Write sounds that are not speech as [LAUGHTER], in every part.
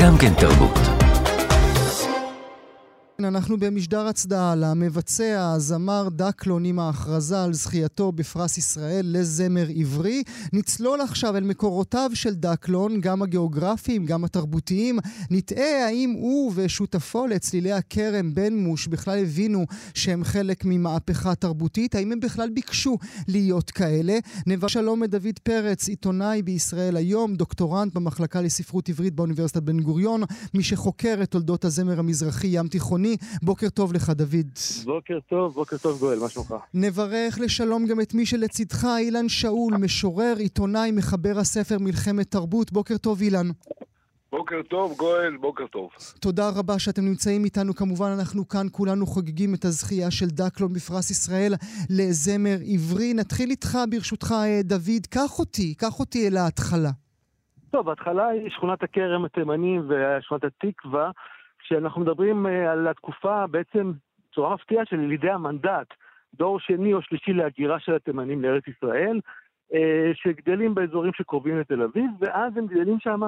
גם כן תרבות. אנחנו במשדר הצדעה למבצע הזמר דקלון עם ההכרזה על זכייתו בפרס ישראל לזמר עברי. נצלול עכשיו אל מקורותיו של דקלון, גם הגיאוגרפיים, גם התרבותיים. נתאה האם הוא ושותפו לצלילי הכרם בן מוש בכלל הבינו שהם חלק ממהפכה תרבותית? האם הם בכלל ביקשו להיות כאלה? נברך שלום את דוד פרץ, עיתונאי בישראל היום, דוקטורנט במחלקה לספרות עברית באוניברסיטת בן גוריון, מי שחוקר את תולדות הזמר המזרחי ים תיכוני. בוקר טוב לך, דוד. בוקר טוב, בוקר טוב גואל, מה שלומך? נברך לשלום גם את מי שלצידך, אילן שאול, משורר, עיתונאי, מחבר הספר מלחמת תרבות. בוקר טוב, אילן. בוקר טוב, גואל, בוקר טוב. תודה רבה שאתם נמצאים איתנו. כמובן, אנחנו כאן כולנו חוגגים את הזכייה של דקלון בפרס ישראל לזמר עברי. נתחיל איתך, ברשותך, אה, דוד. קח אותי, קח אותי אל ההתחלה. טוב, ההתחלה היא שכונת הכרם התימנים ושכונת התקווה. כשאנחנו מדברים אה, על התקופה בעצם בצורה מפתיעה של ילידי המנדט, דור שני או שלישי להגירה של התימנים לארץ ישראל, אה, שגדלים באזורים שקרובים לתל אביב, ואז הם גדלים שם,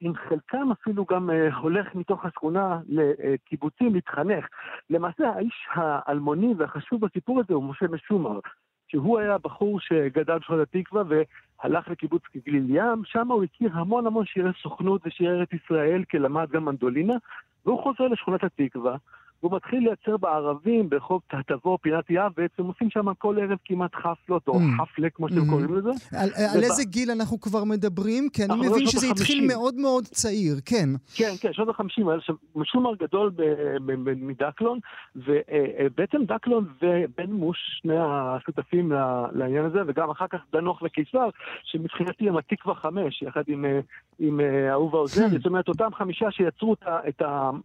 עם חלקם אפילו גם אה, הולך מתוך השכונה לקיבוצים להתחנך. למעשה האיש האלמוני והחשוב בסיפור הזה הוא משה משומר, שהוא היה בחור שגדל בשכונת התקווה והלך לקיבוץ גליל ים, שם הוא הכיר המון המון שירי סוכנות ושירי ארץ ישראל, כי למד גם מנדולינה, והוא חוזר לשכונת התקווה, והוא מתחיל לייצר בערבים, ברחוב תבוא, פינת יהב, בעצם עושים שם כל ערב כמעט חפלות, או. חפלה, כמו שאתם mm. קוראים לזה. על, איזה גיל אנחנו כבר מדברים? כי אני מבין שזה התחיל מאוד מאוד צעיר, כן. כן, כן, שנות ה-50, היה שם משומר גדול מדקלון, ובעצם דקלון ובן מוש, שני השותפים לעניין הזה, וגם אחר כך דנוך וקיסר, שמבחינתי הם התקווה חמש, יחד עם, עם אהובה עוזר, hmm. זאת אומרת, אותם חמישה שיצרו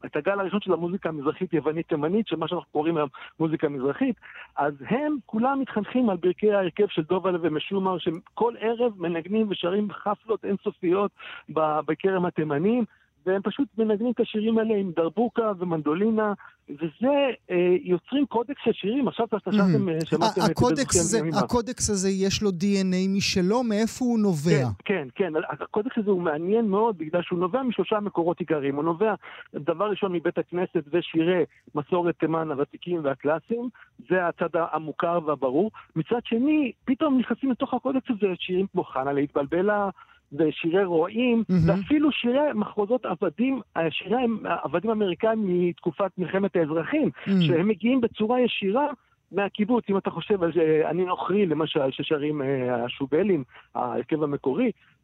את הגל הראשון של המוזיקה המזרחית יוונית-תימנית, של מה שאנחנו קוראים היום מוזיקה מזרחית, אז הם כולם מתחנכים על ברכי ההרכב של דובלה ומשומר, שכל ערב מנגנים ושרים חפלות אינסופיות בכרם התימנים. והם פשוט מנגנים את השירים האלה עם דרבוקה ומנדולינה, וזה, אה, יוצרים קודקס של שירים. עכשיו חשבתם, mm-hmm. שמעתם את זה הקודקס הזה יש לו DNA משלו, מאיפה הוא נובע? כן, כן, כן. הקודקס הזה הוא מעניין מאוד, בגלל שהוא נובע משלושה מקורות עיקריים. הוא נובע, דבר ראשון, מבית הכנסת ושירי מסורת תימן הוותיקים והקלאסיים, זה הצד המוכר והברור. מצד שני, פתאום נכנסים לתוך הקודקס הזה שירים כמו חנה להתבלבלה, ושירי רועים, mm-hmm. ואפילו שירי מחרוזות עבדים, שירי עבדים אמריקאים מתקופת מלחמת האזרחים, mm-hmm. שהם מגיעים בצורה ישירה מהקיבוץ, אם אתה חושב על אני נוכרי, למשל, ששרים אה, השובלים, ההרכב המקורי, אה, אה,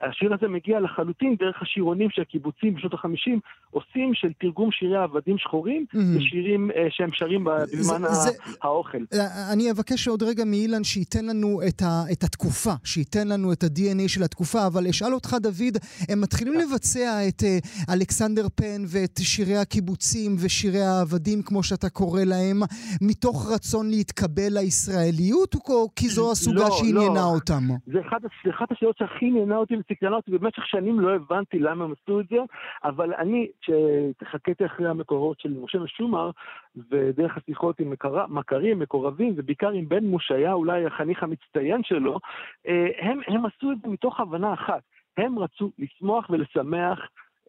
השיר הזה מגיע לחלוטין דרך השירונים שהקיבוצים בשנות החמישים עושים של תרגום שירי עבדים שחורים mm-hmm. לשירים שהם שרים בזמן זה, האוכל. אני אבקש עוד רגע מאילן שייתן לנו את, ה, את התקופה, שייתן לנו את ה-DNA של התקופה, אבל אשאל אותך, דוד, הם מתחילים לבצע את אלכסנדר פן ואת שירי הקיבוצים ושירי העבדים, כמו שאתה קורא להם, מתוך רצון להתקבל לישראליות, או כי זו הסוגה לא, שעניינה לא. אותם? זה אחת השאלות שהכי עניינה אותי וסקרנה אותי, במשך שנים לא הבנתי למה הם עשו את זה, אבל אני, כשחכיתי אחרי המקורות של משה משומר, ודרך השיחות עם מכרים, מקורבים, ובעיקר עם בן מושעיה, אולי החניך המצטיין שלו, אה, הם, הם עשו את זה מתוך הבנה אחת. הם רצו לשמוח ולשמח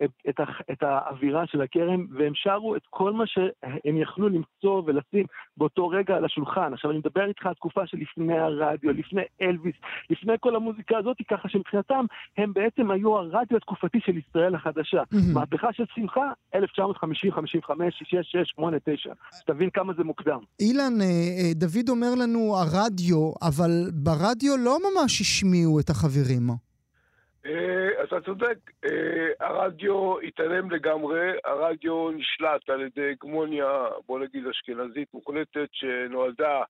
את, את, את האווירה של הכרם, והם שרו את כל מה שהם יכלו למצוא ולשים באותו רגע על השולחן. עכשיו, אני מדבר איתך על תקופה שלפני הרדיו, לפני אלוויס, לפני כל המוזיקה הזאת, ככה שמבחינתם הם בעצם היו הרדיו התקופתי של ישראל החדשה. מהפכה של שמחה, 1950, 55, 66, 6, 8, 9. שתבין כמה זה מוקדם. אילן, אה, אה, דוד אומר לנו הרדיו, אבל ברדיו לא ממש השמיעו את החברים. אה, אתה צודק, אה, הרדיו התעלם לגמרי, הרדיו נשלט על ידי הגמוניה, בוא נגיד אשכנזית מוחלטת, שנועדה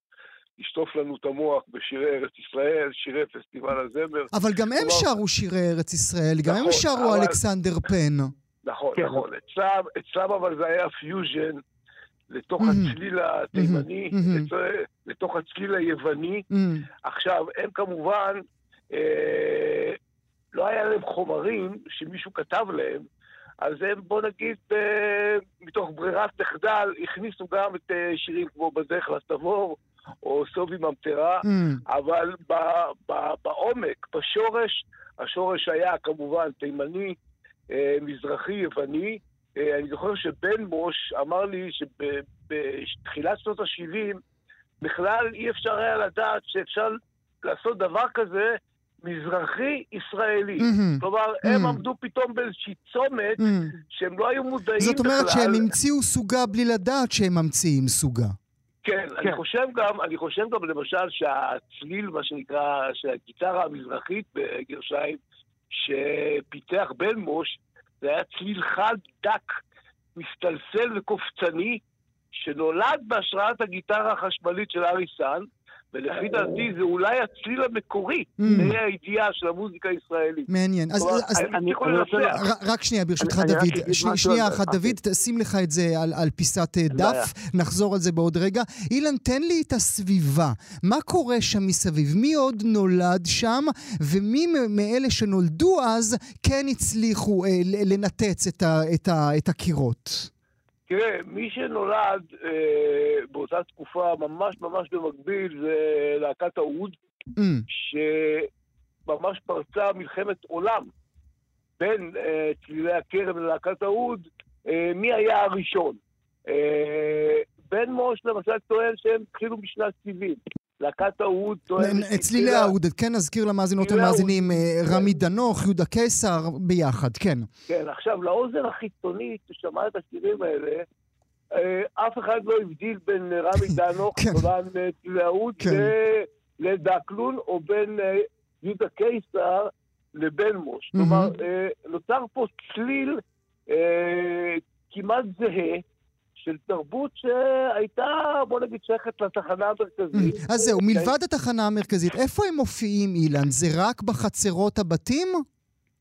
לשטוף לנו את המוח בשירי ארץ ישראל, שירי פסטיבל הזמר. אבל גם הם שרו שירי ארץ ישראל, גם הם נכון, שרו אלכסנדר פן. נכון, כן. נכון. אצלם אבל זה היה פיוז'ן לתוך הצליל התימני, לתוך הצליל היווני. עכשיו, הם כמובן... אה, לא היה להם חומרים שמישהו כתב להם, אז הם, בוא נגיד, ב... מתוך ברירת מחדל, הכניסו גם את אה, שירים כמו בדרך לתבור, או סובי ממטרה, mm. אבל ב- ב- בעומק, בשורש, השורש היה כמובן תימני, מזרחי יווני. אני זוכר שבן מוש אמר לי שבתחילת שנות ה-70 בכלל אי אפשר היה לדעת שאפשר לעשות דבר כזה מזרחי ישראלי. Mm-hmm. כלומר, mm-hmm. הם עמדו פתאום באיזושהי צומת mm-hmm. שהם לא היו מודעים בכלל. זאת אומרת בכלל. שהם המציאו סוגה בלי לדעת שהם ממציאים סוגה. כן, כן, אני חושב גם, אני חושב גם למשל שהצליל, מה שנקרא, של הגיטרה המזרחית בגרשיים, שפיתח בן מוש, זה היה צליל חד, דק, מסתלסל וקופצני, שנולד בהשראת הגיטרה החשמלית של ארי סאן, ולפי דעתי זה אולי הצליל המקורי. זה הידיעה של המוזיקה הישראלית. מעניין. אז אני יכול לנסח. רק שנייה, ברשותך, דוד. שנייה אחת, דוד, שים לך את זה על פיסת אה, דף, נחזור על זה בעוד רגע. אילן, תן לי את הסביבה. מה קורה שם מסביב? מי עוד נולד שם, ומי מאלה שנולדו אז כן הצליחו אה, לנתץ את הקירות? תראה, מי שנולד אה, באותה תקופה ממש ממש במקביל זה להקת האוד, mm. שממש פרצה מלחמת עולם בין אה, צלילי הכרם ללהקת האוד, אה, מי היה הראשון. אה, בן מוש למשל טוען שהם התחילו בשנת 70. להקת האוד טוענת... אצלי לאהוד, כן נזכיר למאזינות ולמאזינים, אה, רמי דנוך, יהודה קיסר, ביחד, כן. כן, עכשיו, לאוזן החיצונית ששמעה את השירים האלה, אה, אף אחד לא הבדיל בין רמי [LAUGHS] דנוך, כמובן כן. לאהוד, כן. לדקלון, או בין אה, יהודה קיסר לבן מוש. כלומר, נוצר פה צליל כמעט זהה. של תרבות שהייתה, בוא נגיד, שייכת לתחנה המרכזית. Mm, אז זהו, מלבד התחנה המרכזית, איפה הם מופיעים, אילן? זה רק בחצרות הבתים?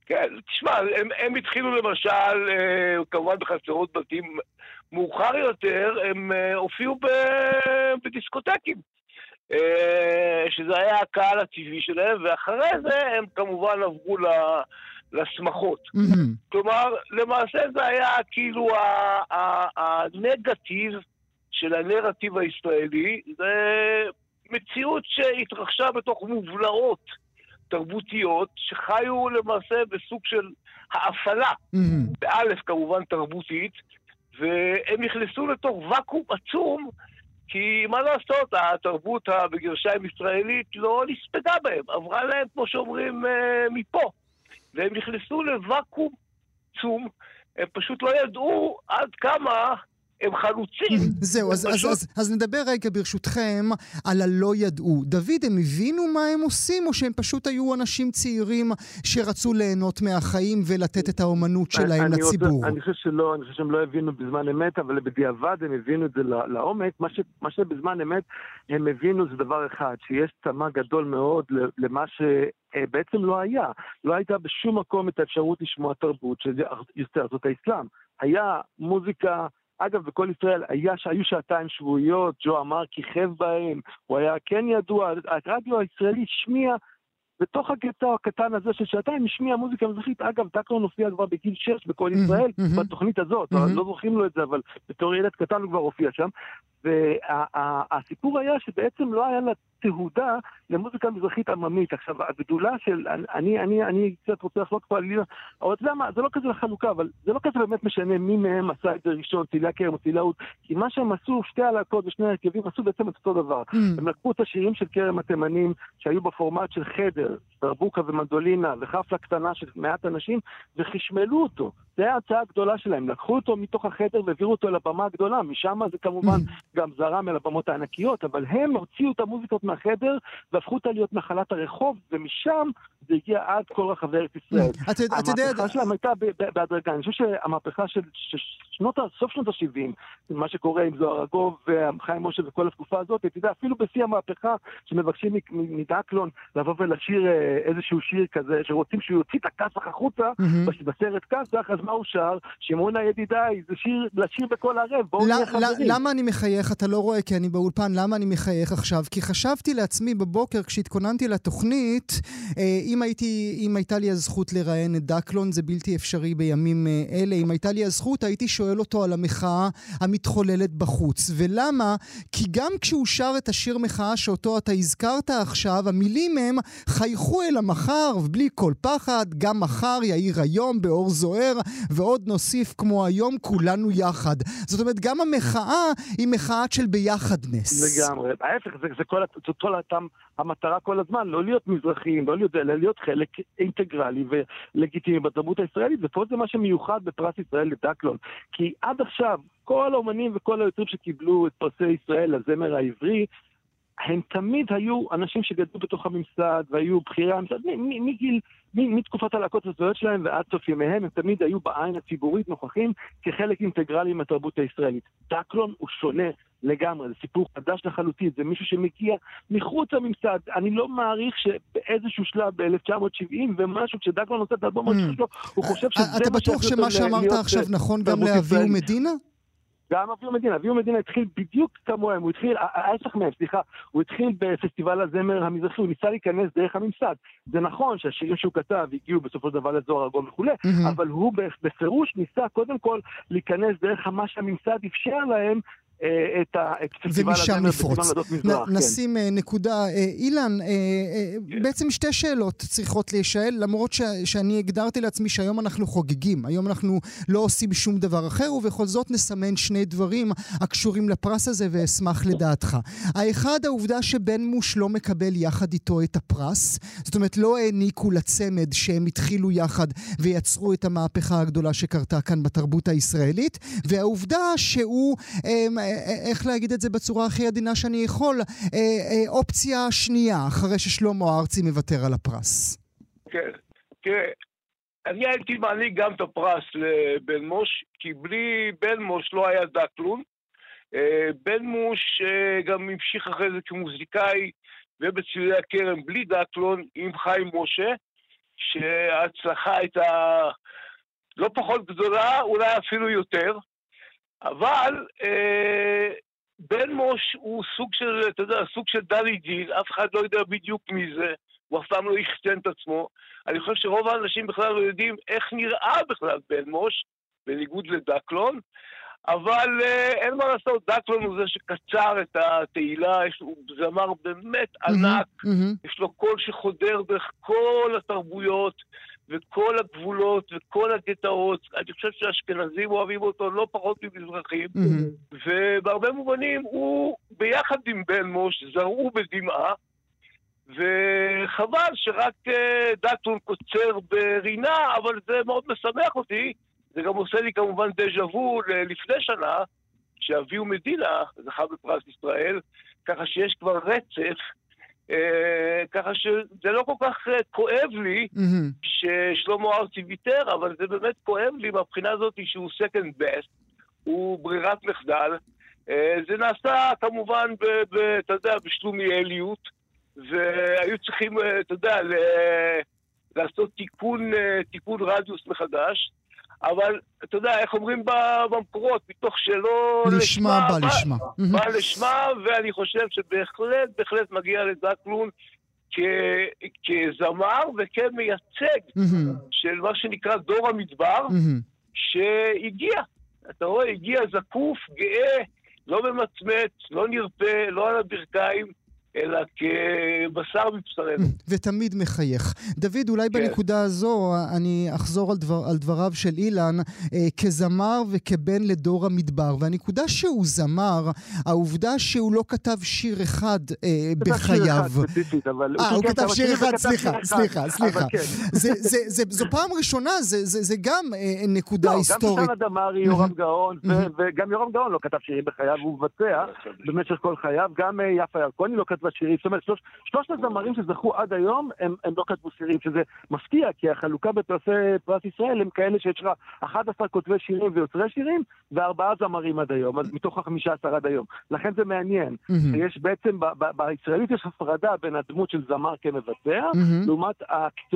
כן, תשמע, הם, הם התחילו למשל, אה, כמובן בחצרות בתים מאוחר יותר, הם אה, הופיעו ב, בדיסקוטקים. אה, שזה היה הקהל הטבעי שלהם, ואחרי זה הם כמובן עברו ל... לשמחות. Mm-hmm. כלומר, למעשה זה היה כאילו הנגטיב של הנרטיב הישראלי, זה מציאות שהתרחשה בתוך מובלעות תרבותיות, שחיו למעשה בסוג של האפלה, mm-hmm. באלף כמובן תרבותית, והם נכנסו לתוך ואקום עצום, כי מה לעשות, התרבות בגרשיים ישראלית לא נספגה בהם, עברה להם, כמו שאומרים, אה, מפה. והם נכנסו לוואקום עצום, הם פשוט לא ידעו עד כמה הם חלוצים. זהו, אז, פשוט... אז, אז, אז נדבר רגע ברשותכם על הלא ידעו. דוד, הם הבינו מה הם עושים, או שהם פשוט היו אנשים צעירים שרצו ליהנות מהחיים ולתת את האומנות שלהם אני לציבור? רוצה, אני חושב שלא, אני חושב שהם לא הבינו בזמן אמת, אבל בדיעבד הם הבינו את זה לעומק. מה, ש, מה שבזמן אמת הם הבינו זה דבר אחד, שיש צמא גדול מאוד למה ש... בעצם לא היה. לא הייתה בשום מקום את האפשרות לשמוע תרבות, שזה יותר זאת האסלאם. היה מוזיקה אגב, בכל ישראל היה, היו שעתיים שבועיות, ג'ו אמר כיכב בהם, הוא היה כן ידוע, הרדיו הישראלי השמיע בתוך הקטע הקטן הזה של שעתיים השמיע מוזיקה מזרחית. אגב, טקלון הופיע כבר בגיל 6 בכל ישראל, בתוכנית הזאת, לא זוכרים לו את זה, אבל בתור ילד קטן הוא כבר הופיע שם. והסיפור היה שבעצם לא היה לה תהודה למוזיקה מזרחית עממית. עכשיו, הגדולה של, אני, אני, אני קצת רוצה לחלוק פה על לילה, אבל אתה יודע מה, זה לא כזה לחלוקה, אבל זה לא כזה באמת משנה מי מהם עשה את זה ראשון, צילה כרם או צילה אוד, כי מה שהם עשו, שתי הלהקות ושני הרכבים עשו בעצם את אותו דבר. Mm. הם לקחו את השירים של כרם התימנים, שהיו בפורמט של חדר, דרבוקה ומנדולינה וחפלה קטנה של מעט אנשים, וחשמלו אותו. זו ההצעה הגדולה שלהם. לקחו אותו מתוך החדר והעבירו אותו לבמה הגדולה, משם זה כמובן גם זרם אל הבמות הענקיות, אבל הם הוציאו את המוזיקות מהחדר והפכו אותה להיות נחלת הרחוב, ומשם זה הגיע עד כל רחבי ארץ ישראל. אתה יודע... המהפכה שלהם הייתה בהדרגה. אני חושב שהמהפכה של סוף שנות ה-70, מה שקורה עם זוהר אגוב וחיים משה וכל התקופה הזאת, אתה יודע, אפילו בשיא המהפכה, שמבקשים מדקלון לבוא ולשיר אה, איזשהו שיר כזה, שרוצים שהוא יוציא את הכסח החוצה, בסרט כסח, אז מה הוא שר? שמעונה ידידיי, זה שיר לשיר בכל ערב, בואו נהיה חברים. למה אני מחייך מחייך, אתה לא רואה כי אני באולפן, למה אני מחייך עכשיו? כי חשבתי לעצמי בבוקר, כשהתכוננתי לתוכנית, אה, אם, הייתי, אם הייתה לי הזכות לראיין את דקלון, זה בלתי אפשרי בימים אה, אלה. אם הייתה לי הזכות, הייתי שואל אותו על המחאה המתחוללת בחוץ. ולמה? כי גם כשהוא שר את השיר מחאה שאותו אתה הזכרת עכשיו, המילים הם חייכו אל המחר, ובלי כל פחד, גם מחר יאיר היום באור זוהר, ועוד נוסיף כמו היום כולנו יחד. זאת אומרת, גם המחאה היא מחאה של ביחדנס. לגמרי. ההפך, זה, זה כל, זה כל התם, המטרה כל הזמן, לא להיות מזרחים, לא להיות, אלא להיות חלק אינטגרלי ולגיטימי בתרבות הישראלית, ופה זה מה שמיוחד בפרס ישראל לדקלון. כי עד עכשיו, כל האומנים וכל היוצרים שקיבלו את פרסי ישראל לזמר העברי, הם תמיד היו אנשים שגדלו בתוך הממסד והיו בכירי הממסד, מגיל, מתקופת הלהקות הזויות שלהם ועד סוף ימיהם, הם תמיד היו בעין הציבורית נוכחים כחלק אינטגרלי מהתרבות הישראלית. דקלון הוא שונה לגמרי, זה סיפור חדש לחלוטין, זה מישהו שמגיע מחוץ לממסד. אני לא מעריך שבאיזשהו שלב ב-1970 ומשהו, כשדקלון עושה את האלבום הראשון שלו, הוא חושב שזה מה אתה בטוח שמה שאמרת עכשיו נכון גם לאבי ומדינה? גם אביהו מדינה, אביהו מדינה התחיל בדיוק כמוהם, הוא התחיל, ההפך מהם, סליחה, הוא התחיל בפסטיבל הזמר המזרחי, הוא ניסה להיכנס דרך הממסד. זה נכון שהשירים שהוא כתב הגיעו בסופו של דבר לאזור ארגון וכולי, mm-hmm. אבל הוא בפירוש ניסה קודם כל להיכנס דרך מה שהממסד אפשר להם אה, את פסטיבל ומשם נפרוץ. נשים כן. נקודה. אה, אילן. בעצם שתי שאלות צריכות להישאל, למרות שאני הגדרתי לעצמי שהיום אנחנו חוגגים, היום אנחנו לא עושים שום דבר אחר, ובכל זאת נסמן שני דברים הקשורים לפרס הזה, ואשמח לדעתך. האחד, העובדה שבן מוש לא מקבל יחד איתו את הפרס, זאת אומרת, לא העניקו לצמד שהם התחילו יחד ויצרו את המהפכה הגדולה שקרתה כאן בתרבות הישראלית, והעובדה שהוא... איך להגיד את זה בצורה הכי עדינה שאני יכול, אופציה שנייה, אחרי ששלמה ארצי מוותר על הפרס. כן, תראה, אני הייתי מעניק גם את הפרס לבן מוש, כי בלי בן מוש לא היה דקלון. בן מוש גם המשיך אחרי זה כמוזיקאי ובצלילי הכרם בלי דקלון עם חיים משה, שההצלחה הייתה לא פחות גדולה, אולי אפילו יותר. אבל אה, בן מוש הוא סוג של, אתה יודע, סוג של דלי ג'יל, אף אחד לא יודע בדיוק מי זה, הוא אף פעם לא יחצן את עצמו. אני חושב שרוב האנשים בכלל לא יודעים איך נראה בכלל בן מוש, בניגוד לדקלון, אבל אה, אין מה לעשות, דקלון הוא זה שקצר את התהילה, יש לו זמר באמת ענק, mm-hmm. יש לו קול שחודר דרך כל התרבויות. וכל הגבולות וכל הגטאות, אני חושב שהאשכנזים אוהבים אותו לא פחות ממזרחים, mm-hmm. ובהרבה מובנים הוא ביחד עם בן מוש זרעו בדמעה, וחבל שרק uh, דאטון קוצר ברינה, אבל זה מאוד משמח אותי. זה גם עושה לי כמובן דז'ה וו לפני שנה, שאביהו מדינה זכה בפרס ישראל, ככה שיש כבר רצף אה, ככה שזה לא כל כך אה, כואב לי. ששלמה ארצי ויתר, אבל זה באמת כואב לי מהבחינה הזאת שהוא second best, הוא ברירת מחדל. אה, זה נעשה כמובן, אתה יודע, בשלומיאליות, והיו צריכים, אתה יודע, לעשות תיקון, תיקון רדיוס מחדש. אבל אתה יודע, איך אומרים במקורות, מתוך שלא לשמה, בא לשמה. בא לשמה, ואני חושב שבהחלט, בהחלט מגיע לדקלון כזמר וכמייצג של מה שנקרא דור המדבר, שהגיע. אתה רואה, הגיע זקוף, גאה, לא ממצמץ, לא נרפה, לא על הברכיים. אלא כבשר מבשרנו. ותמיד מחייך. דוד, אולי כן. בנקודה הזו אני אחזור על, דבר, על דבריו של אילן, אה, כזמר וכבן לדור המדבר. והנקודה שהוא זמר, העובדה שהוא לא כתב שיר אחד אה, בחייו. שיר אחד ספציפית, אבל... אה, הוא כתב שיר אחד, סליחה, סליחה, סליחה. כן. זה, זה, זה, זו פעם ראשונה, זה, זה, זה גם אה, נקודה לא, היסטורית. גם שושנה דמארי, יורם גאון, וגם יורם גאון לא כתב שירים בחייו, הוא מבצע במשך כל חייו. גם אה, יפה ירקוני לא כתבה כתבה שירים. זאת אומרת, שלוש, שלושת הזמרים שזכו עד היום, הם, הם לא כתבו שירים, שזה מפתיע, כי החלוקה בפרסי פרס ישראל הם כאלה שיש לך 11 כותבי שירים ויוצרי שירים, וארבעה זמרים עד היום, אז מתוך החמישה עשר עד היום. לכן זה מעניין. Mm-hmm. יש בעצם, בישראלית יש הפרדה בין הדמות של זמר כמבצע, mm-hmm. לעומת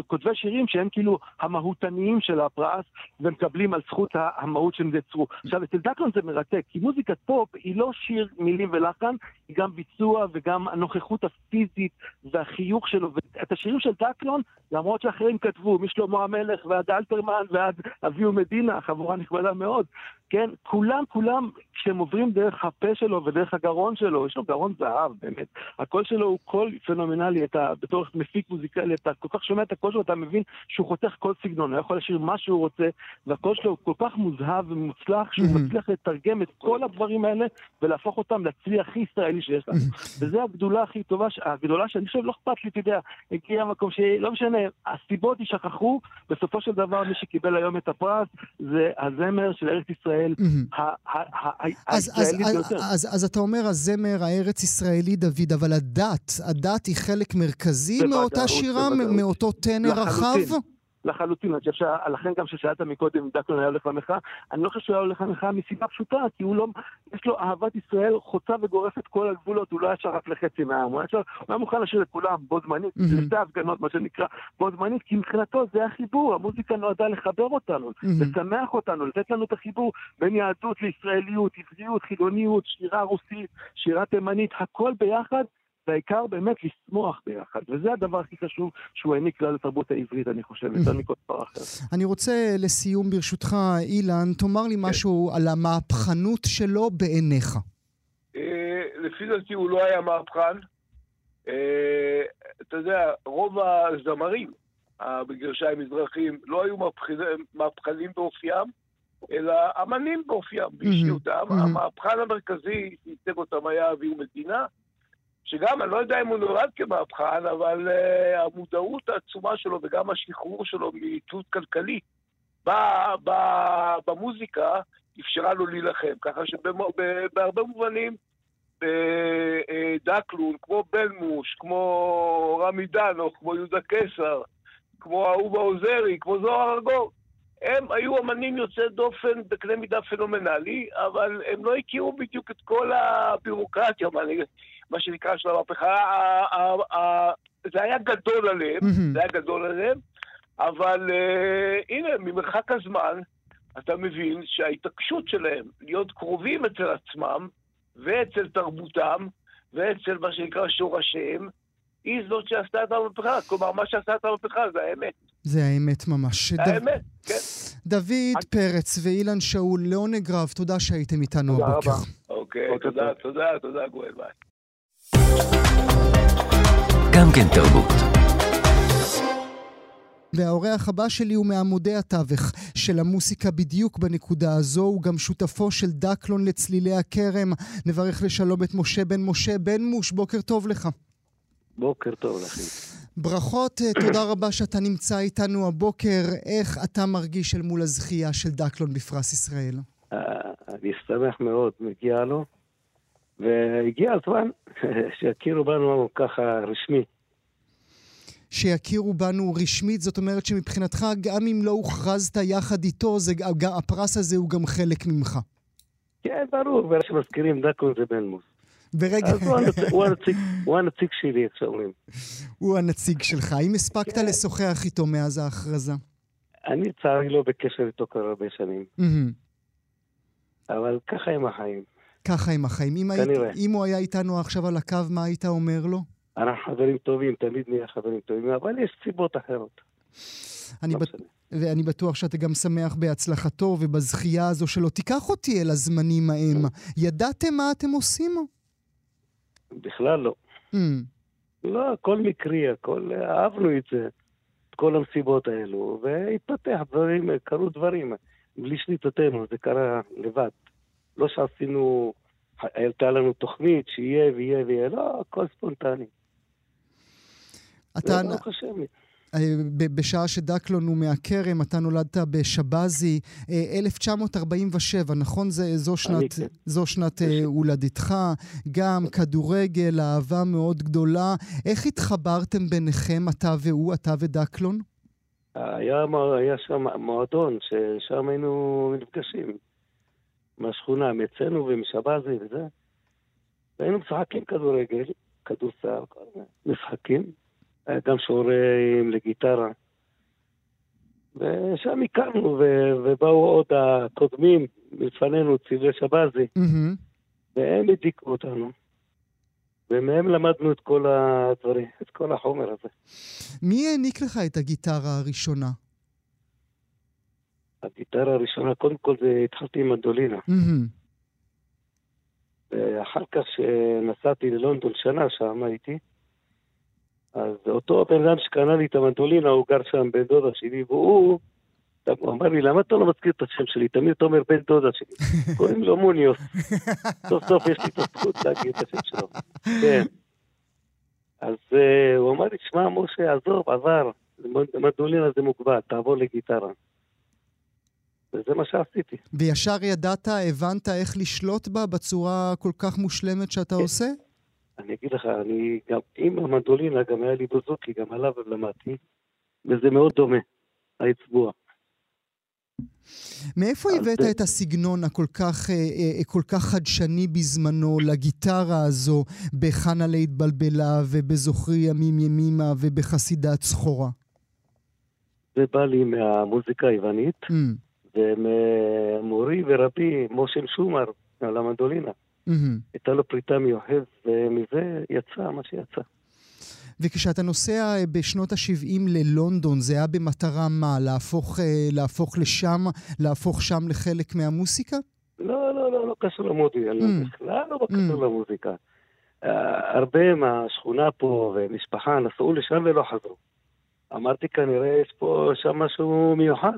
כותבי שירים שהם כאילו המהותניים של הפרס, ומקבלים על זכות המהות שהם יצרו. עכשיו, אצל דקלון זה מרתק, כי מוזיקת פופ היא לא שיר מילים ולחן, היא גם ביצוע וגם הנוכחות הפיזית והחיוך שלו. ואת השירים של דקלון, למרות שאחרים כתבו, משלמה המלך ועד אלתרמן ועד אביהו מדינה, חבורה נכבדה מאוד, כן, כולם, כולם, כשהם עוברים דרך הפה שלו ודרך הגרון שלו, יש לו גרון זהב, באמת. הקול שלו הוא קול פנומנלי, אתה בתור מפיק מוזיקלי, אתה כל כך שומע את הקול שלו, אתה מבין שהוא חותך כל סגנון, הוא יכול לשיר מה שהוא רוצה, והקול שלו הוא כל כך מוזהב ומוצלח, שהוא מצליח לתרגם את כל הדברים האלה ולהפוך אותם לצליל הכי ישראלי שיש לנו. וזו הגדולה הכי טובה, הגדולה שאני חושב, לא אכפת לי, אתה יודע, הגיע מקום שלא משנה, הסיבות יישכחו, בסופו של דבר מי שקיבל היום את הפרס זה הזמר של ארץ ישראל, הישראלית ביותר. אז אתה אומר הזמר הארץ-ישראלי דוד, אבל הדת, הדת היא חלק מרכזי מאותה שירה, מאותו טנר רחב? לחלוטין. אני חושב שלכן גם ששאלת מקודם אם דקלון היה הולך למחאה, אני לא חושב שהוא היה הולך למחאה מסיבה פשוטה, כי הוא לא, יש לו אהבת ישראל חוצה וגורפת כל הגבולות, הוא לא היה שר רק לחצי מהעם, הוא היה מוכן לשיר לכולם בו זמנית, לשתי הפגנות, מה שנקרא, בו זמנית, כי מבחינתו זה החיבור, המוזיקה נועדה לחבר אותנו, לשמח אותנו, לתת לנו את החיבור בין יהדות לישראליות, עבריות, חילוניות, שירה רוסית, שירה תימנית, הכל ביחד. והעיקר באמת לשמוח ביחד, וזה הדבר הכי חשוב שהוא העניק לה לתרבות העברית, אני חושב, יותר מכל דבר אחר. אני רוצה לסיום, ברשותך, אילן, תאמר לי כן. משהו על המהפכנות שלו בעיניך. אה, לפי דעתי הוא לא היה מהפכן. אה, אתה יודע, רוב הזמרים, בגרשיים מזרחים, לא היו מהפכנים באופיים, אלא אמנים באופיים, באישיותם. המהפכן המרכזי שייצג אותם היה אביהו מדינה. שגם, אני לא יודע אם הוא נולד כמהפכן, אבל uh, המודעות העצומה שלו וגם השחרור שלו מתלות כלכלית במוזיקה אפשרה לו להילחם. ככה שבהרבה מובנים, בדקלון, כמו בלמוש, כמו רמי דנוך, כמו יהודה קיסר, כמו אהובה עוזרי, כמו זוהר ארגוב, הם היו אמנים יוצאי דופן בקנה מידה פנומנלי, אבל הם לא הכירו בדיוק את כל הבירוקרטיה, מה שנקרא של המהפכה. זה היה גדול עליהם, זה היה גדול עליהם, אבל uh, הנה, ממרחק הזמן, אתה מבין שההתעקשות שלהם להיות קרובים אצל עצמם, ואצל תרבותם, ואצל מה שנקרא שורשיהם, היא זאת שעשתה את המהפכה. כלומר, מה שעשה את המהפכה זה האמת. זה האמת ממש. זה האמת, כן. דוד פרץ ואילן שאול, לעונג רב, תודה שהייתם איתנו הבוקר. תודה רבה. אוקיי, תודה, תודה, תודה, גואל, ביי. גם כן תרבות. והאורח הבא שלי הוא מעמודי התווך של המוסיקה בדיוק בנקודה הזו, הוא גם שותפו של דקלון לצלילי הכרם. נברך לשלום את משה בן משה בן מוש, בוקר טוב לך. בוקר טוב לכם. ברכות, אה, תודה רבה שאתה נמצא איתנו הבוקר. איך אתה מרגיש אל מול הזכייה של דקלון בפרס ישראל? אה, אני שמח מאוד, מגיע לו. והגיע הזמן [LAUGHS] שיכירו בנו ככה רשמי. שיכירו בנו רשמית, זאת אומרת שמבחינתך, גם אם לא הוכרזת יחד איתו, זה, הפרס הזה הוא גם חלק ממך. כן, ברור, ברגע שמזכירים דקון זה בן מוס. ברגע... אז הוא הנציג, הוא, הנציג, הוא הנציג שלי, איך שאומרים. הוא הנציג שלך. האם הספקת כן. לשוחח איתו מאז ההכרזה? אני לצערי לא בקשר איתו כבר הרבה שנים. אבל ככה הם החיים. ככה עם החיים. אם, היית, אם הוא היה איתנו עכשיו על הקו, מה היית אומר לו? אנחנו חברים טובים, תמיד נהיה חברים טובים, אבל יש סיבות אחרות. אני, לא ב... ואני בטוח שאתה גם שמח בהצלחתו ובזכייה הזו שלו. תיקח אותי אל הזמנים ההם. ידעתם מה אתם עושים? בכלל לא. Mm. לא, הכל מקרי, הכל, אהבנו את זה, את כל המסיבות האלו, והתפתח דברים, קרו דברים. בלי שליטתנו, זה קרה לבד. לא שעשינו, הייתה לנו תוכנית שיהיה ויהיה ויהיה, לא, הכל ספונטני. אתה, לא, לא בשעה שדקלון הוא מהכרם, אתה נולדת בשבזי, 1947, נכון? זה, זו שנת, כן. זו שנת הולדתך. גם כדורגל, אהבה מאוד גדולה. איך התחברתם ביניכם, אתה והוא, אתה ודקלון? היה, היה שם מועדון, ששם היינו נפגשים. מהשכונה, מאצלנו ומשבזי וזה. והיינו משחקים כדורגל, כדורסל, משחקים. היה גם שיעורים לגיטרה. ושם הכרנו, ובאו עוד הקודמים לפנינו, צבעי שבזי, mm-hmm. והם הדיקו אותנו. ומהם למדנו את כל הדברים, את כל החומר הזה. מי העניק לך את הגיטרה הראשונה? הגיטרה הראשונה, קודם כל זה התחלתי עם. Mm-hmm. ואחר כך שנסעתי ללונדון שנה, שם הייתי, אז אותו בן אדם שקנה לי את המנדולינה, הוא גר שם בן דודה שלי, והוא הוא אמר לי, למה אתה לא מזכיר את השם שלי? תמיד אתה אומר בן דודה שלי. [LAUGHS] קוראים לו מוניוס. סוף סוף יש לי את הזכות להגיד את השם שלו. כן. אז uh, הוא אמר לי, שמע, משה, עזוב, עבר. מנדולינה זה מוגבל, תעבור לגיטרה. וזה מה שעשיתי. וישר ידעת, הבנת איך לשלוט בה בצורה כל כך מושלמת שאתה כן. עושה? אני אגיד לך, אני גם, עם המנדולינה, גם היה לי בוזוקי, גם עליו למדתי, וזה מאוד דומה, האצבוע. מאיפה הבאת את הסגנון הכל כך, אה, אה, כל כך חדשני בזמנו לגיטרה הזו בחנה להתבלבלה ובזוכרי ימים ימימה ובחסידת סחורה? זה בא לי מהמוזיקה היוונית mm. וממורי ורבי משה שומר על המנדולינה. Mm-hmm. הייתה לו פריטה מיוחד ומזה יצא מה שיצא. וכשאתה נוסע אה, בשנות ה-70 ללונדון, זה היה במטרה מה? להפוך, אה, להפוך לשם, להפוך שם לחלק מהמוסיקה? לא, לא, לא, לא קשור למוזיקה, mm. בכלל לא קשור mm. למוזיקה. Uh, הרבה מהשכונה פה ומשפחה נסעו לשם ולא חזרו. אמרתי, כנראה יש פה שם משהו מיוחד.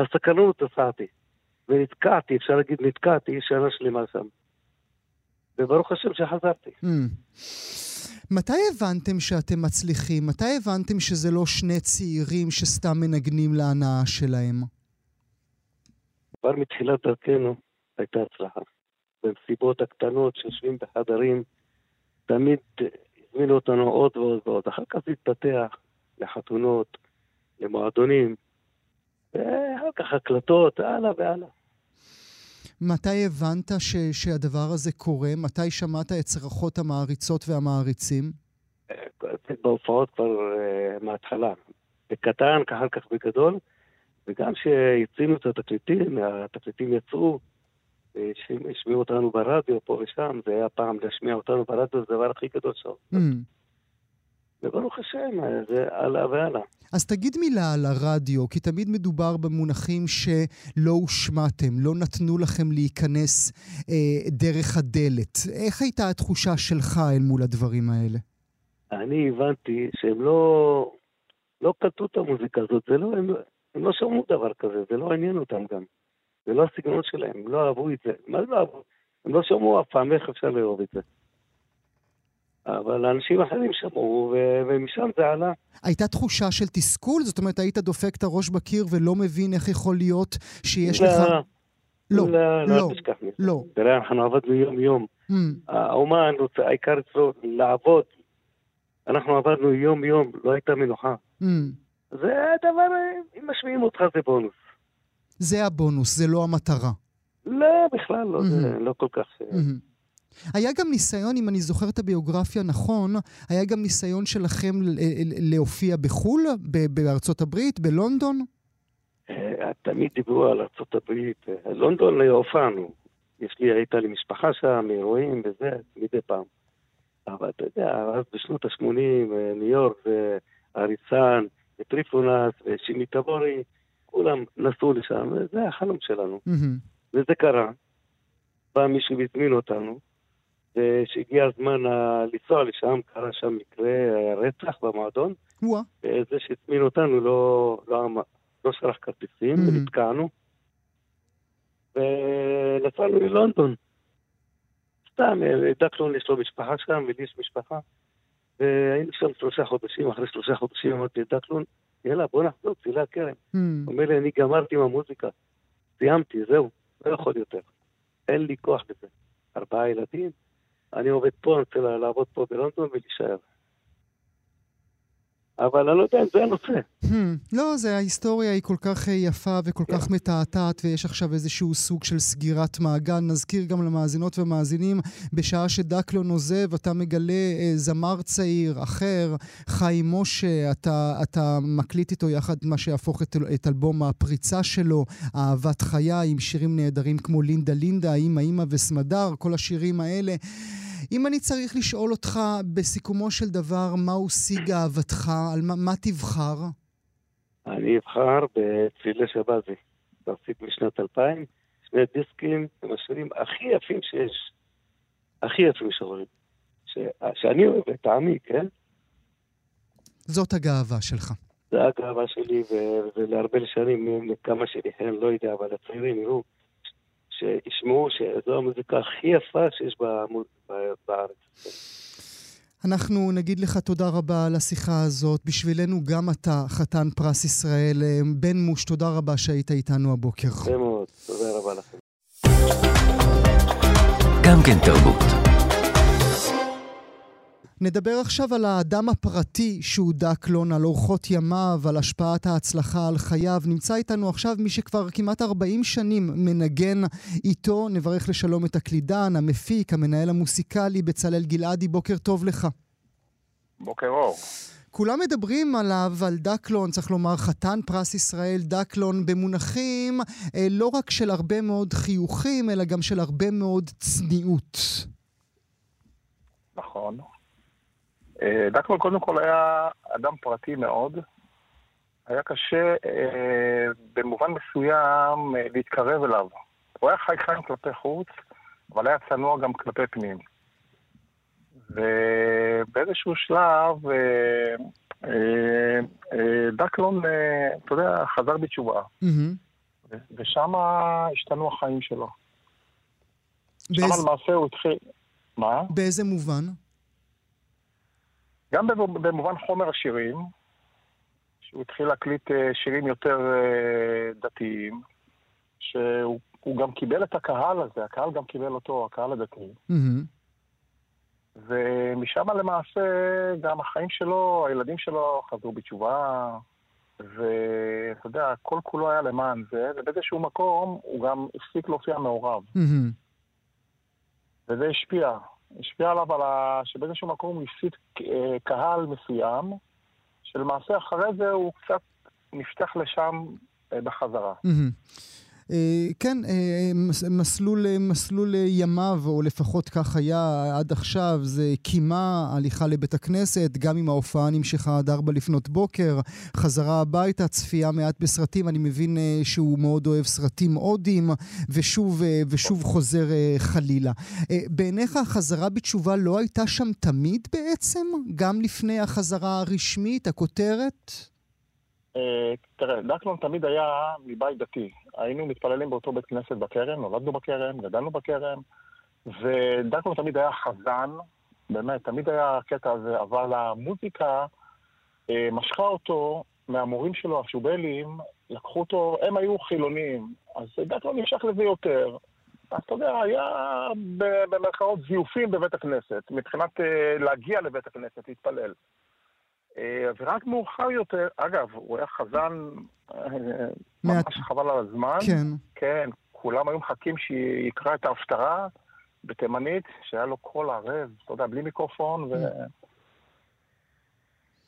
מהסקרנות נסעתי. ונתקעתי, אפשר להגיד נתקעתי שנה שלמה שם. וברוך השם שחזרתי. Mm. מתי הבנתם שאתם מצליחים? מתי הבנתם שזה לא שני צעירים שסתם מנגנים להנאה שלהם? כבר מתחילת דרכנו הייתה הצלחה. במסיבות הקטנות שיושבים בחדרים, תמיד הזמינו אותנו עוד ועוד ועוד. אחר כך זה התפתח לחתונות, למועדונים, ואחר כך הקלטות, הלאה והלאה. מתי הבנת ש, שהדבר הזה קורה? מתי שמעת את צרחות המעריצות והמעריצים? בהופעות כבר uh, מההתחלה. בקטן, אחר כך בגדול, וגם כשהצינו את התקליטים, התקליטים יצאו, השמיעו אותנו ברדיו פה ושם, זה היה פעם להשמיע אותנו ברדיו, זה הדבר הכי גדול שם. Mm. וברוך השם, זה הלאה והלאה. אז תגיד מילה על הרדיו, כי תמיד מדובר במונחים שלא הושמעתם, לא נתנו לכם להיכנס אה, דרך הדלת. איך הייתה התחושה שלך אל מול הדברים האלה? אני הבנתי שהם לא, לא קלטו את המוזיקה הזאת, זה לא, הם, הם לא שמעו דבר כזה, זה לא עניין אותם גם. זה לא הסגנון שלהם, הם לא אהבו את זה. מה זה לא אהבו? הם לא שמעו אף פעם, איך אפשר לאהוב את זה? אבל אנשים אחרים שמעו, ו- ומשם זה עלה. הייתה תחושה של תסכול? זאת אומרת, היית דופק את הראש בקיר ולא מבין איך יכול להיות שיש לא, לך... לא, לא, לא, לא. לא. תראה, אנחנו עבדנו יום-יום. Mm. האומן, העיקר אצלו לעבוד. אנחנו עבדנו יום-יום, לא הייתה מנוחה. Mm. זה הדבר, אם משמיעים אותך זה בונוס. זה הבונוס, זה לא המטרה. לא, בכלל לא, mm-hmm. זה לא כל כך... Mm-hmm. היה גם ניסיון, אם אני זוכר את הביוגרפיה נכון, היה גם ניסיון שלכם להופיע בחו"ל, בארצות הברית, בלונדון? אה, תמיד דיברו על ארצות הברית. אה, לונדון הופענו. יש לי, הייתה לי משפחה שם, אירועים וזה, מדי פעם. אבל אתה יודע, אז בשנות ה-80, אה, ניו יורק ואריסן, וטריפונס ושימי טבורי, כולם נסעו לשם, וזה החלום שלנו. Mm-hmm. וזה קרה. בא מישהו והזמין אותנו, וכשהגיע הזמן לנסוע לשם, קרה שם מקרה רצח במועדון. וואה. וזה שהזמין אותנו לא, לא, לא שלח כרטיסים, mm. ונתקענו. ונסענו ללונדון. סתם, דקלון יש לו משפחה שם, ולי יש משפחה. והיינו שם שלושה חודשים, אחרי שלושה חודשים אמרתי לדקלון, יאללה, בוא נחזור. Mm. הוא אומר לי, אני גמרתי עם המוזיקה, סיימתי, זהו, לא יכול יותר. אין לי כוח לזה. ארבעה ילדים, אני עובד פה, אני רוצה לעבוד פה בלונדון ולהישאר. אבל אני לא יודע אם זה הנושא. Hmm, לא, זה, ההיסטוריה היא כל כך אה, יפה וכל כך כן. מתעתעת, ויש עכשיו איזשהו סוג של סגירת מעגל. נזכיר גם למאזינות ומאזינים, בשעה שדקלון עוזב, אתה מגלה אה, זמר צעיר, אחר, חיים משה, אתה, אתה מקליט איתו יחד מה שיהפוך את, את אלבום הפריצה שלו, אהבת חיי, עם שירים נהדרים כמו לינדה לינדה, אימא אימא וסמדר, כל השירים האלה. אם אני צריך לשאול אותך בסיכומו של דבר, מהו שיא גאוותך, על מה, מה תבחר? אני אבחר בתפילה שבזי, תפסיק משנת 2000, שני דיסקים עם השירים הכי יפים שיש, הכי יפים שרואים, ש... שאני אוהב את העמי, כן? זאת הגאווה שלך. זה הגאווה שלי, ולהרבה שנים, כמה כן, לא יודע, אבל הצעירים יראו. שישמעו שזו המוזיקה הכי יפה שיש בארץ. אנחנו נגיד לך תודה רבה על השיחה הזאת. בשבילנו גם אתה חתן פרס ישראל. בן מוש, תודה רבה שהיית איתנו הבוקר. זה מאוד, תודה רבה לכם. גם כן תרבות. נדבר עכשיו על האדם הפרטי שהוא דקלון, על אורחות ימיו, על השפעת ההצלחה על חייו. נמצא איתנו עכשיו מי שכבר כמעט 40 שנים מנגן איתו. נברך לשלום את הקלידן, המפיק, המנהל המוסיקלי, בצלאל גלעדי. בוקר טוב לך. בוקר אור. כולם מדברים עליו, על דקלון, צריך לומר, חתן פרס ישראל, דקלון, במונחים אה, לא רק של הרבה מאוד חיוכים, אלא גם של הרבה מאוד צניעות. נכון. אה, דקמן קודם כל היה אדם פרטי מאוד. היה קשה אה, במובן מסוים אה, להתקרב אליו. הוא היה חי חיים כלפי חוץ, אבל היה צנוע גם כלפי פנים. ובאיזשהו שלב דקלון, אתה יודע, חזר בתשובה. ושם השתנו החיים שלו. שם למעשה הוא התחיל... מה? באיזה מובן? גם במובן חומר השירים, שהוא התחיל להקליט אה, שירים יותר אה, דתיים, שהוא גם קיבל את הקהל הזה, הקהל גם קיבל אותו, הקהל הדתי. Mm-hmm. ומשם למעשה גם החיים שלו, הילדים שלו חזרו בתשובה, ואתה יודע, כל כולו היה למען זה, ובאיזשהו מקום הוא גם הפסיק להופיע מעורב. Mm-hmm. וזה השפיע. השפיע עליו על ה... שבאיזשהו מקום הוא הפסיד אה, קהל מסוים, שלמעשה אחרי זה הוא קצת נפתח לשם אה, בחזרה. Mm-hmm. אה, כן, אה, מסלול, מסלול ימיו, או לפחות כך היה עד עכשיו, זה קימה, הליכה לבית הכנסת, גם אם ההופעה נמשכה עד ארבע לפנות בוקר, חזרה הביתה, צפייה מעט בסרטים, אני מבין אה, שהוא מאוד אוהב סרטים הודים, ושוב, ושוב חוזר חלילה. בעיניך החזרה בתשובה לא הייתה שם תמיד בעצם? גם לפני החזרה הרשמית, הכותרת? תראה, דקלון תמיד היה מבית דתי. היינו מתפללים באותו בית כנסת בכרם, נולדנו בכרם, גדלנו בכרם, ודקלון תמיד היה חזן, באמת, תמיד היה הקטע הזה, אבל המוזיקה אה, משכה אותו מהמורים שלו, השובלים, לקחו אותו, הם היו חילונים, אז דקלון נמשך לזה יותר. אז אתה יודע, היה במרכאות זיופים בבית הכנסת, מבחינת אה, להגיע לבית הכנסת, להתפלל. אה, ורק מאוחר יותר, אגב, הוא היה חזן אה, ממש חבל על הזמן. כן. כן, כולם היו מחכים שיקרא את ההפטרה בתימנית, שהיה לו קול ערב, אתה יודע, בלי מיקרופון, ו...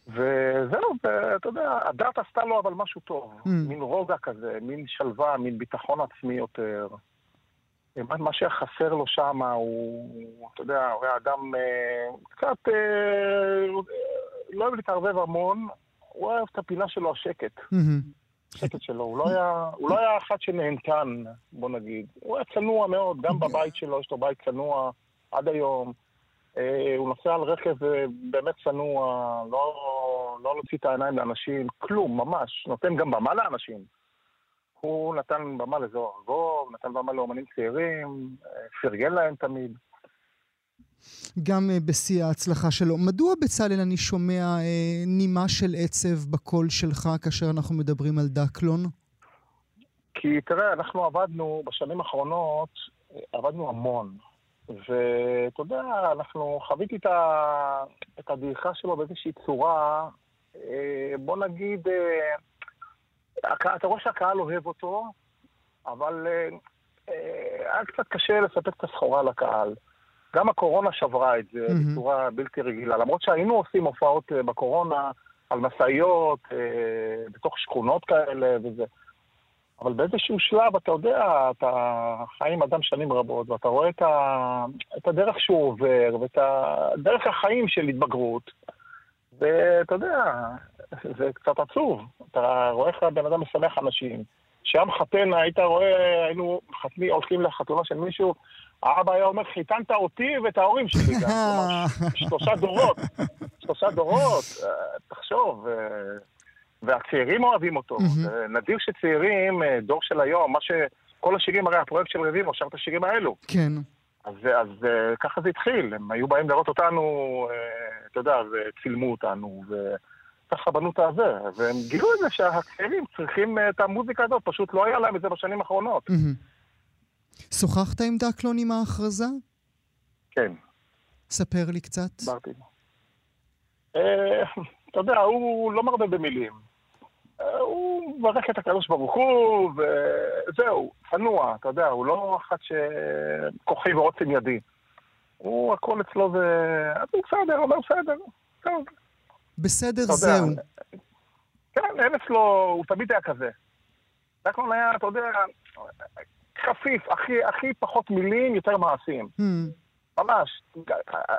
וזהו, ואתה יודע, הדת עשתה לו אבל משהו טוב. Mm. מין רוגע כזה, מין שלווה, מין ביטחון עצמי יותר. מה שהיה חסר לו שם הוא, אתה יודע, הוא היה אדם אה, קצת אה, לא אוהב להתערבב המון, הוא אוהב את הפינה שלו, השקט. השקט שלו. הוא לא היה, הוא לא היה אחד שנהנתן, בוא נגיד. הוא היה צנוע מאוד, גם בבית שלו, יש לו בית צנוע עד היום. אה, הוא נוסע על רכב אה, באמת צנוע, לא, לא להוציא את העיניים לאנשים, כלום, ממש. נותן גם במה לאנשים. הוא נתן במה לזוהר ארגוב, נתן במה לאומנים צעירים, אה, פרגן להם תמיד. גם uh, בשיא ההצלחה שלו. מדוע בצלאל אני שומע uh, נימה של עצב בקול שלך כאשר אנחנו מדברים על דקלון? כי תראה, אנחנו עבדנו בשנים האחרונות, עבדנו המון. ואתה יודע, אנחנו, חוויתי את, ה... את הדעיכה שלו באיזושהי צורה, אה, בוא נגיד, אה, אתה רואה שהקהל אוהב אותו, אבל אה, היה קצת קשה לספק את הסחורה לקהל. גם הקורונה שברה את זה mm-hmm. בצורה בלתי רגילה. למרות שהיינו עושים הופעות בקורונה על משאיות, בתוך שכונות כאלה וזה. אבל באיזשהו שלב, אתה יודע, אתה חי עם אדם שנים רבות, ואתה רואה את, ה... את הדרך שהוא עובר, ואת דרך החיים של התבגרות, ואתה יודע, זה קצת עצוב. אתה רואה איך הבן אדם משמח אנשים. כשהיה מחתן, היית רואה, היינו מחתנים, הולכים לחתונה של מישהו, האבא היה אומר, חיתנת אותי ואת ההורים שלי גם. [LAUGHS] שלושה דורות. שלושה דורות. אה, תחשוב. אה, והצעירים אוהבים אותו. נדיר שצעירים, אה, דור של היום, מה ש... כל השירים, הרי הפרויקט של רביבו, שר את השירים האלו. כן. אז, אז ככה זה התחיל, הם היו באים לראות אותנו, אתה יודע, וצילמו אותנו, וככה בנו את הזה. והם גילו את זה שהצעירים צריכים את המוזיקה הזאת, פשוט לא היה להם את זה בשנים האחרונות. Mm-hmm. שוחחת עם דקלון עם ההכרזה? כן. ספר לי קצת. דיברתי. אתה יודע, הוא לא מרבה במילים. הוא מברך את הקדוש ברוך הוא, וזהו, צנוע, אתה יודע, הוא לא אחת שכוחי ועוצם ידי. הוא, הכל אצלו זה... הוא בסדר, אומר בסדר, טוב. בסדר זהו. כן, אין אצלו, הוא תמיד היה כזה. דקלון היה, אתה יודע, חפיף, הכי, הכי פחות מילים, יותר מעשים. Hmm. ממש.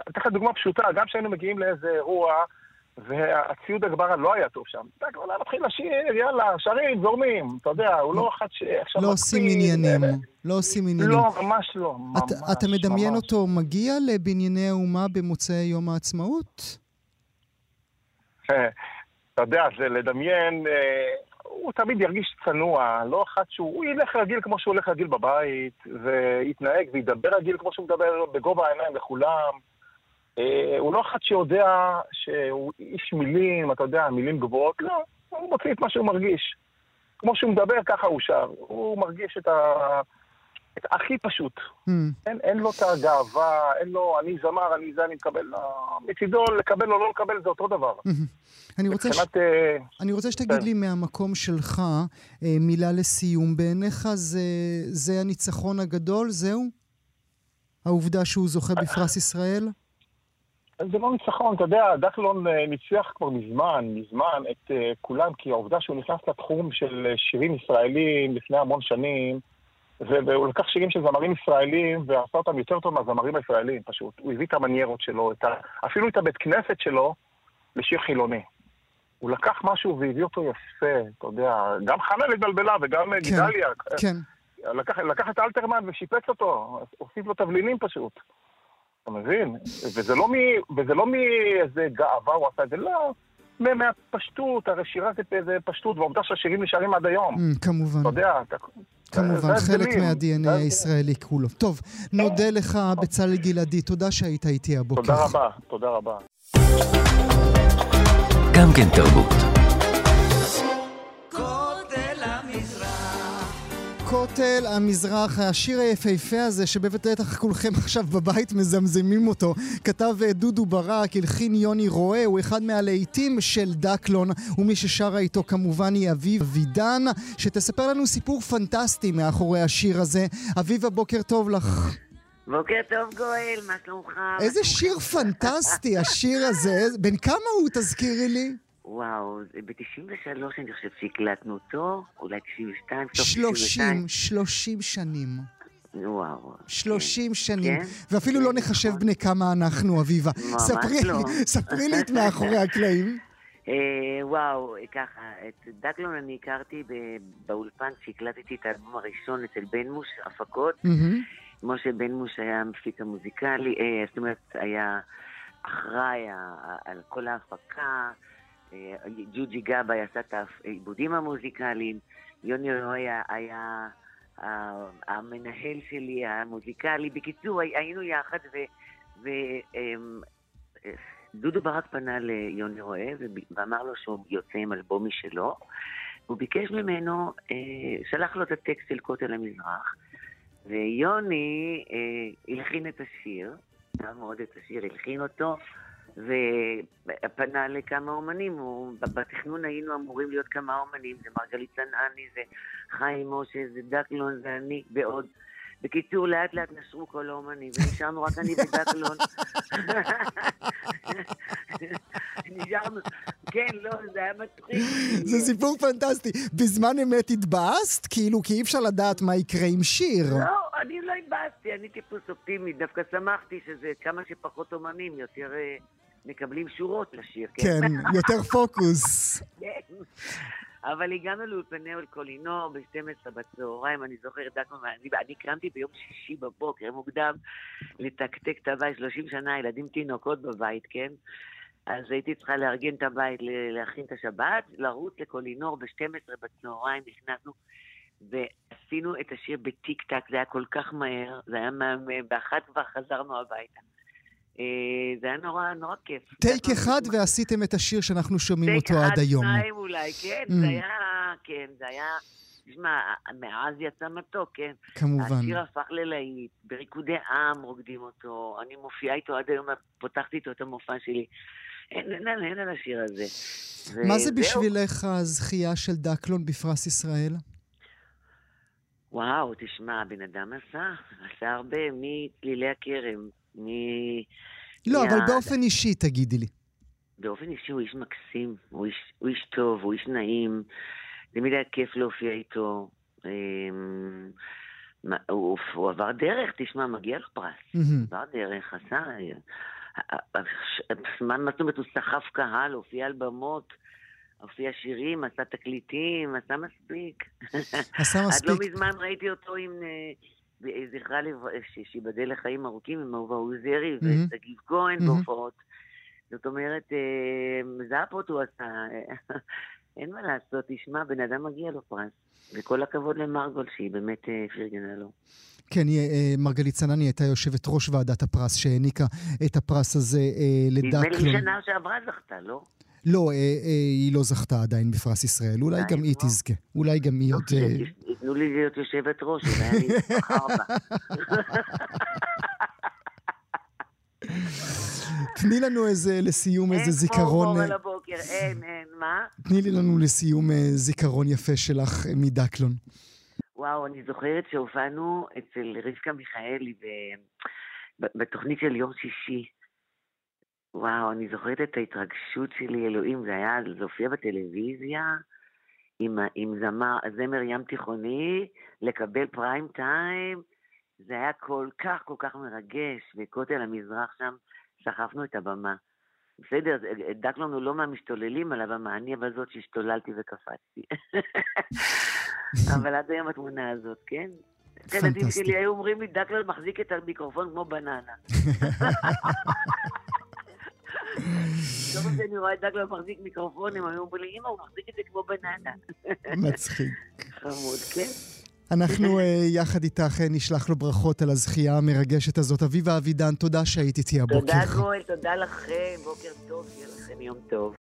אתן לך דוגמה פשוטה, גם כשהיינו מגיעים לאיזה אירוע, והציוד הגברה לא היה טוב שם. אתה כבר מתחיל לשיר, יאללה, שרים, זורמים. אתה יודע, הוא לא אחד שעכשיו... לא עושים עניינים. לא עושים עניינים. לא, ממש לא. ממש, אתה מדמיין אותו מגיע לבנייני האומה במוצאי יום העצמאות? [LAUGHS] אתה יודע, זה לדמיין, אה, הוא תמיד ירגיש צנוע, לא אחד שהוא, הוא ילך רגיל כמו שהוא הולך רגיל בבית, ויתנהג וידבר רגיל כמו שהוא מדבר בגובה העיניים לכולם. אה, הוא לא אחד שיודע שהוא איש מילים, אתה יודע, מילים גבוהות, לא, הוא מוציא את מה שהוא מרגיש. כמו שהוא מדבר, ככה הוא שר. הוא מרגיש את ה... את הכי פשוט. Mm. אין, אין לו את הגאווה, אין לו, אני זמר, אני זה, אני מקבל. לא, מצידו, לקבל או לא לקבל זה אותו דבר. Mm-hmm. אני רוצה, מבחינת, ש... uh, אני רוצה שתגיד כן. לי מהמקום שלך, uh, מילה לסיום. בעיניך זה, זה הניצחון הגדול? זהו? העובדה שהוא זוכה בפרס ישראל? זה לא ניצחון, אתה יודע, דקלון אה, ניצח כבר מזמן, מזמן את uh, כולם, כי העובדה שהוא נכנס לתחום של אה, שירים ישראלים לפני המון שנים, והוא לקח שירים של זמרים ישראלים ועשה אותם יותר טוב מהזמרים הישראלים פשוט. הוא הביא את המניירות שלו, את ה... אפילו את הבית כנסת שלו לשיר חילוני. הוא לקח משהו והביא אותו יפה, אתה יודע, גם חנה התבלבלה וגם כן, גדליה. כן. לקח, לקח את אלתרמן ושיפץ אותו, הוסיף לו תבלינים פשוט. אתה מבין? וזה לא, מ... וזה לא מאיזה גאווה הוא עשה את זה, לא. מהפשטות, הרי שירה זה פשטות, והעובדה שהשירים נשארים עד היום. Mm, כמובן. אתה יודע, אתה... כמובן, חלק מה-DNA הישראלי כולו. טוב, נודה לך, בצלאל גלעדי, תודה שהיית איתי הבוקר. תודה רבה, תודה רבה. גם כן תרבות. הכותל המזרח, השיר היפהפה הזה, שבטח כולכם [LAUGHS] עכשיו בבית מזמזמים אותו, כתב אה, דודו ברק, הלחין יוני רואה, הוא אחד מהלהיטים של דקלון, ומי ששרה איתו כמובן היא אביב אבידן, שתספר לנו סיפור פנטסטי מאחורי השיר הזה. אביבה, בוקר טוב לך. בוקר טוב גואל, מה שלומך? איזה שיר פנטסטי השיר הזה, [LAUGHS] בן כמה הוא תזכירי לי? וואו, ב-93 אני חושב שהקלטנו אותו, אולי 92, סוף 30, 30 שנים. וואו. 30 כן. שנים. כן? ואפילו כן, לא נחשב נכון. בני כמה אנחנו, אביבה. ממש ספרי, לא. [LAUGHS] ספרי לי את מאחורי הקלעים. [LAUGHS] אה, וואו, ככה, את דקלון אני הכרתי באולפן שהקלטתי את האלבום הראשון אצל בן מוש, הפקות. משה בן מוש היה המפיק המוזיקלי, אה, זאת אומרת, היה אחראי על כל ההפקה. ג'וג'י גבאי עשה את העיבודים המוזיקליים, יוני רוי היה המנהל שלי, המוזיקלי. בקיצור, היינו יחד, ודודו ברק פנה ליוני רואה ואמר לו שהוא יוצא עם אלבום משלו. הוא ביקש ממנו, אה, שלח לו את הטקסט של כותל המזרח, ויוני אה, הלחין את השיר, אהב מאוד את השיר, הלחין אותו, ופנה לכמה אומנים, הוא, בתכנון היינו אמורים להיות כמה אומנים, זה מרגלית צנעני, זה חיים משה, זה דקלון, זה אני, ועוד. בקיצור, לאט לאט נשרו כל האומנים, ונשארנו רק אני ודקלון. נשארנו, כן, לא, זה היה מצחיק. זה סיפור פנטסטי. בזמן אמת התבאסת? כאילו, כי אי אפשר לדעת מה יקרה עם שיר. לא, אני לא התבאסתי, אני טיפוס אופטימי. דווקא שמחתי שזה כמה שפחות אומנים, יותר אה, מקבלים שורות לשיר. כן, כן יותר פוקוס. כן. אבל הגענו לאולפני אולקולינור ב-12 בצהריים, אני זוכרת, דקו, אני, אני קמתי ביום שישי בבוקר, מוקדם, לתקתק את הבית, 30 שנה, ילדים תינוקות בבית, כן? אז הייתי צריכה לארגן את הבית, להכין את השבת, לרוץ לקולינור ב-12 בצהריים, נכנסנו, ועשינו את השיר בטיק טק, זה היה כל כך מהר, זה היה מהמם, באחת כבר חזרנו הביתה. אה, זה היה נורא, נורא כיף. טייק אחד ועשיתם את השיר שאנחנו שומעים אותו עד היום. טייק אחד, שניים אולי, כן, mm. זה היה, כן, זה היה... תשמע, מאז יצא מתוק, כן? כמובן. השיר הפך ללהיט, בריקודי עם רוקדים אותו, אני מופיעה איתו עד היום, פותחתי איתו את המופע שלי. אין, אין, אין, אין על השיר הזה. מה זה בשבילך הזכייה של דקלון בפרס ישראל? וואו, תשמע, הבן אדם עשה, עשה הרבה, מצלילי הכרם, מ... לא, אבל באופן אישי, תגידי לי. באופן אישי הוא איש מקסים, הוא איש, הוא איש טוב, הוא איש נעים. תמיד היה כיף להופיע איתו. אמ, הוא, הוא עבר דרך, תשמע, מגיע לו פרס. עבר דרך, עשה... מה זאת אומרת, הוא סחף קהל, הופיע על במות. הופיע שירים, עשה תקליטים, עשה מספיק. עשה מספיק. [LAUGHS] עד לא מזמן ראיתי אותו עם אה, זכרה שיבדל לחיים ארוכים עם אהובה עוזרי ושגיב כהן בהופעות. זאת אומרת, אה, זאפות הוא עשה, אין מה לעשות, תשמע, בן אדם מגיע לו פרס. וכל הכבוד למרגול שהיא באמת אה, פרגנה לו. כן, אה, מרגלית צנני הייתה יושבת ראש ועדת הפרס שהעניקה את הפרס הזה לדקלון. נדמה לי שנה שעברה זכתה, לא? לא, היא לא זכתה עדיין בפרס ישראל. אולי גם היא תזכה. אולי גם היא עוד... תנו לי להיות יושבת ראש, אולי אני אבחר בה. תני לנו איזה, לסיום איזה זיכרון... אין כמו על הבוקר, אין, אין, מה? תני לי לנו לסיום אה, זיכרון יפה שלך אה, מדקלון. וואו, אני זוכרת שהופענו אצל רבקה מיכאלי בתוכנית של יום שישי. וואו, אני זוכרת את ההתרגשות שלי, אלוהים, זה היה, זה הופיע בטלוויזיה. עם, עם זמר, זמר ים תיכוני, לקבל פריים טיים, זה היה כל כך כל כך מרגש, וכותל המזרח שם, סחפנו את הבמה. בסדר, דק לנו לא מהמשתוללים על הבמה, אני אבל זאת שהשתוללתי וקפצתי. [LAUGHS] אבל עד היום התמונה הזאת, כן? הילדים שלי היו אומרים לי, דקלון מחזיק את המיקרופון כמו בננה. [LAUGHS] פעם שאני רואה את דגלו מחזיק מיקרופונים, היו אומרים לי, אמא, הוא מחזיק את זה כמו בננה. מצחיק. חמוד, כן. אנחנו אה, יחד איתך אה, נשלח לו ברכות על הזכייה המרגשת הזאת. אביבה אבידן, תודה שהיית איתי הבוקר. תודה גואל, תודה לכם, בוקר טוב, שיהיה לכם יום טוב.